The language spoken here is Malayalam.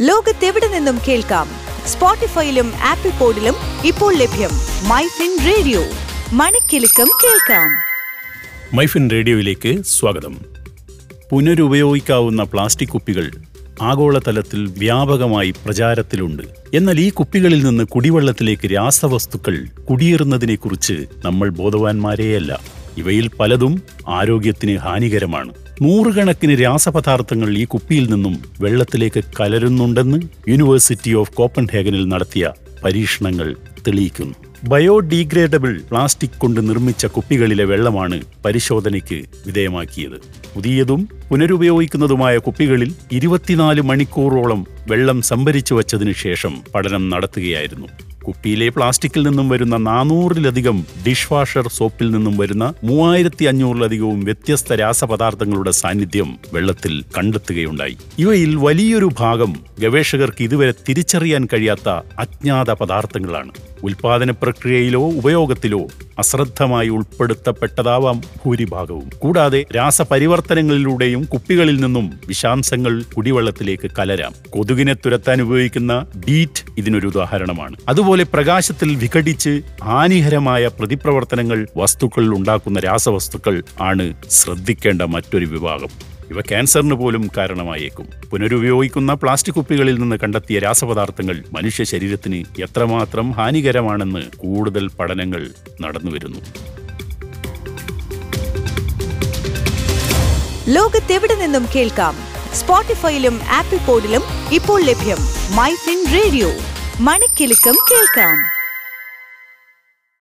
ലോകത്തെവിടെ നിന്നും കേൾക്കാം? സ്പോട്ടിഫൈയിലും ആപ്പിൾ പോഡിലും ഇപ്പോൾ ലഭ്യം മൈ ഫിൻ റേഡിയോ മണിക്കെലക്കം കേൾക്കാം. മൈഫിൻ റേഡിയോയിലേക്ക് സ്വാഗതം. പുനരുപയോഗിക്കാവുന്ന പ്ലാസ്റ്റിക് കുപ്പികൾ ആഗോളതലത്തിൽ വ്യാപകമായി പ്രചാരത്തിലുണ്ട്. എന്നാൽ ഈ കുപ്പികളിൽ നിന്ന് കുടിവെള്ളത്തിലേക്ക് രാസവസ്തുക്കൾ കുടിയേറുന്നതിനെക്കുറിച്ച് നമ്മൾ ബോധവാന്മാരെയല്ല. ഇവയിൽ പലതും ആരോഗ്യത്തിന് ഹാനികരമാണ്. നൂറുകണക്കിന് രാസപദാർത്ഥങ്ങൾ ഈ കുപ്പിയിൽ നിന്നും വെള്ളത്തിലേക്ക് കലരുന്നുണ്ടെന്ന് യൂണിവേഴ്സിറ്റി ഓഫ് കോപ്പൻഹേഗനിൽ നടത്തിയ പരീക്ഷണങ്ങൾ തെളിയിക്കുന്നു. ബയോഡീഗ്രേഡബിൾ പ്ലാസ്റ്റിക് കൊണ്ട് നിർമ്മിച്ച കുപ്പികളിലെ വെള്ളമാണ് പരിശോധനയ്ക്ക് വിധേയമാക്കിയത്. പുതിയതും പുനരുപയോഗിക്കുന്നതുമായ കുപ്പികളിൽ ഇരുപത്തിനാല് മണിക്കൂറോളം വെള്ളം സംഭരിച്ചു വച്ചതിനു ശേഷം പഠനം നടത്തുകയായിരുന്നു. കുപ്പിയിലെ പ്ലാസ്റ്റിക്കിൽ നിന്നും വരുന്ന നാനൂറിലധികം ഡിഷ് വാഷർ സോപ്പിൽ നിന്നും വരുന്ന മൂവായിരത്തി അഞ്ഞൂറിലധികവും വ്യത്യസ്ത രാസപദാർത്ഥങ്ങളുടെ സാന്നിധ്യം വെള്ളത്തിൽ കണ്ടെത്തുകയുണ്ടായി. ഇവയിൽ വലിയൊരു ഭാഗം ഗവേഷകർക്ക് ഇതുവരെ തിരിച്ചറിയാൻ കഴിയാത്ത അജ്ഞാത പദാർത്ഥങ്ങളാണ്. ഉൽപാദന പ്രക്രിയയിലോ ഉപയോഗത്തിലോ അശ്രദ്ധമായി ഉൾപ്പെടുത്തപ്പെട്ടതാവാം ഭൂരിഭാഗവും. കൂടാതെ രാസപരിവർത്തനങ്ങളിലൂടെയും കുപ്പികളിൽ നിന്നും വിഷാംശങ്ങൾ കുടിവെള്ളത്തിലേക്ക് കലരാം. കൊതുകിനെ തുരത്താൻ ഉപയോഗിക്കുന്ന ഡീറ്റ് ഇതിനൊരു ഉദാഹരണമാണ്. അതുപോലെ പ്രകാശത്തിൽ വിഘടിച്ച് ഹാനികരമായ പ്രതിപ്രവർത്തനങ്ങൾ വസ്തുക്കളിൽ ഉണ്ടാക്കുന്ന രാസവസ്തുക്കൾ ആണ് ശ്രദ്ധിക്കേണ്ട മറ്റൊരു വിഭാഗം. ഇവ ക്യാൻസറിന് പോലും കാരണമായേക്കും. പുനരുപയോഗിക്കുന്ന പ്ലാസ്റ്റിക് കുപ്പികളിൽ നിന്ന് കണ്ടെത്തിയ രാസപദാർത്ഥങ്ങൾ മനുഷ്യ ശരീരത്തിന് എത്രമാത്രം ഹാനികരമാണെന്ന് കൂടുതൽ പഠനങ്ങൾ നടന്നുവരുന്നു. ലോകത്തെവിടെ നിന്നും കേൾക്കാം? സ്പോട്ടിഫൈയിലും ആപ്പിൾ പോഡിലും ഇപ്പോൾ ലഭ്യം മൈ ഫിൻ റേഡിയോ. മണിക്കെലക്കം കേൾക്കാം.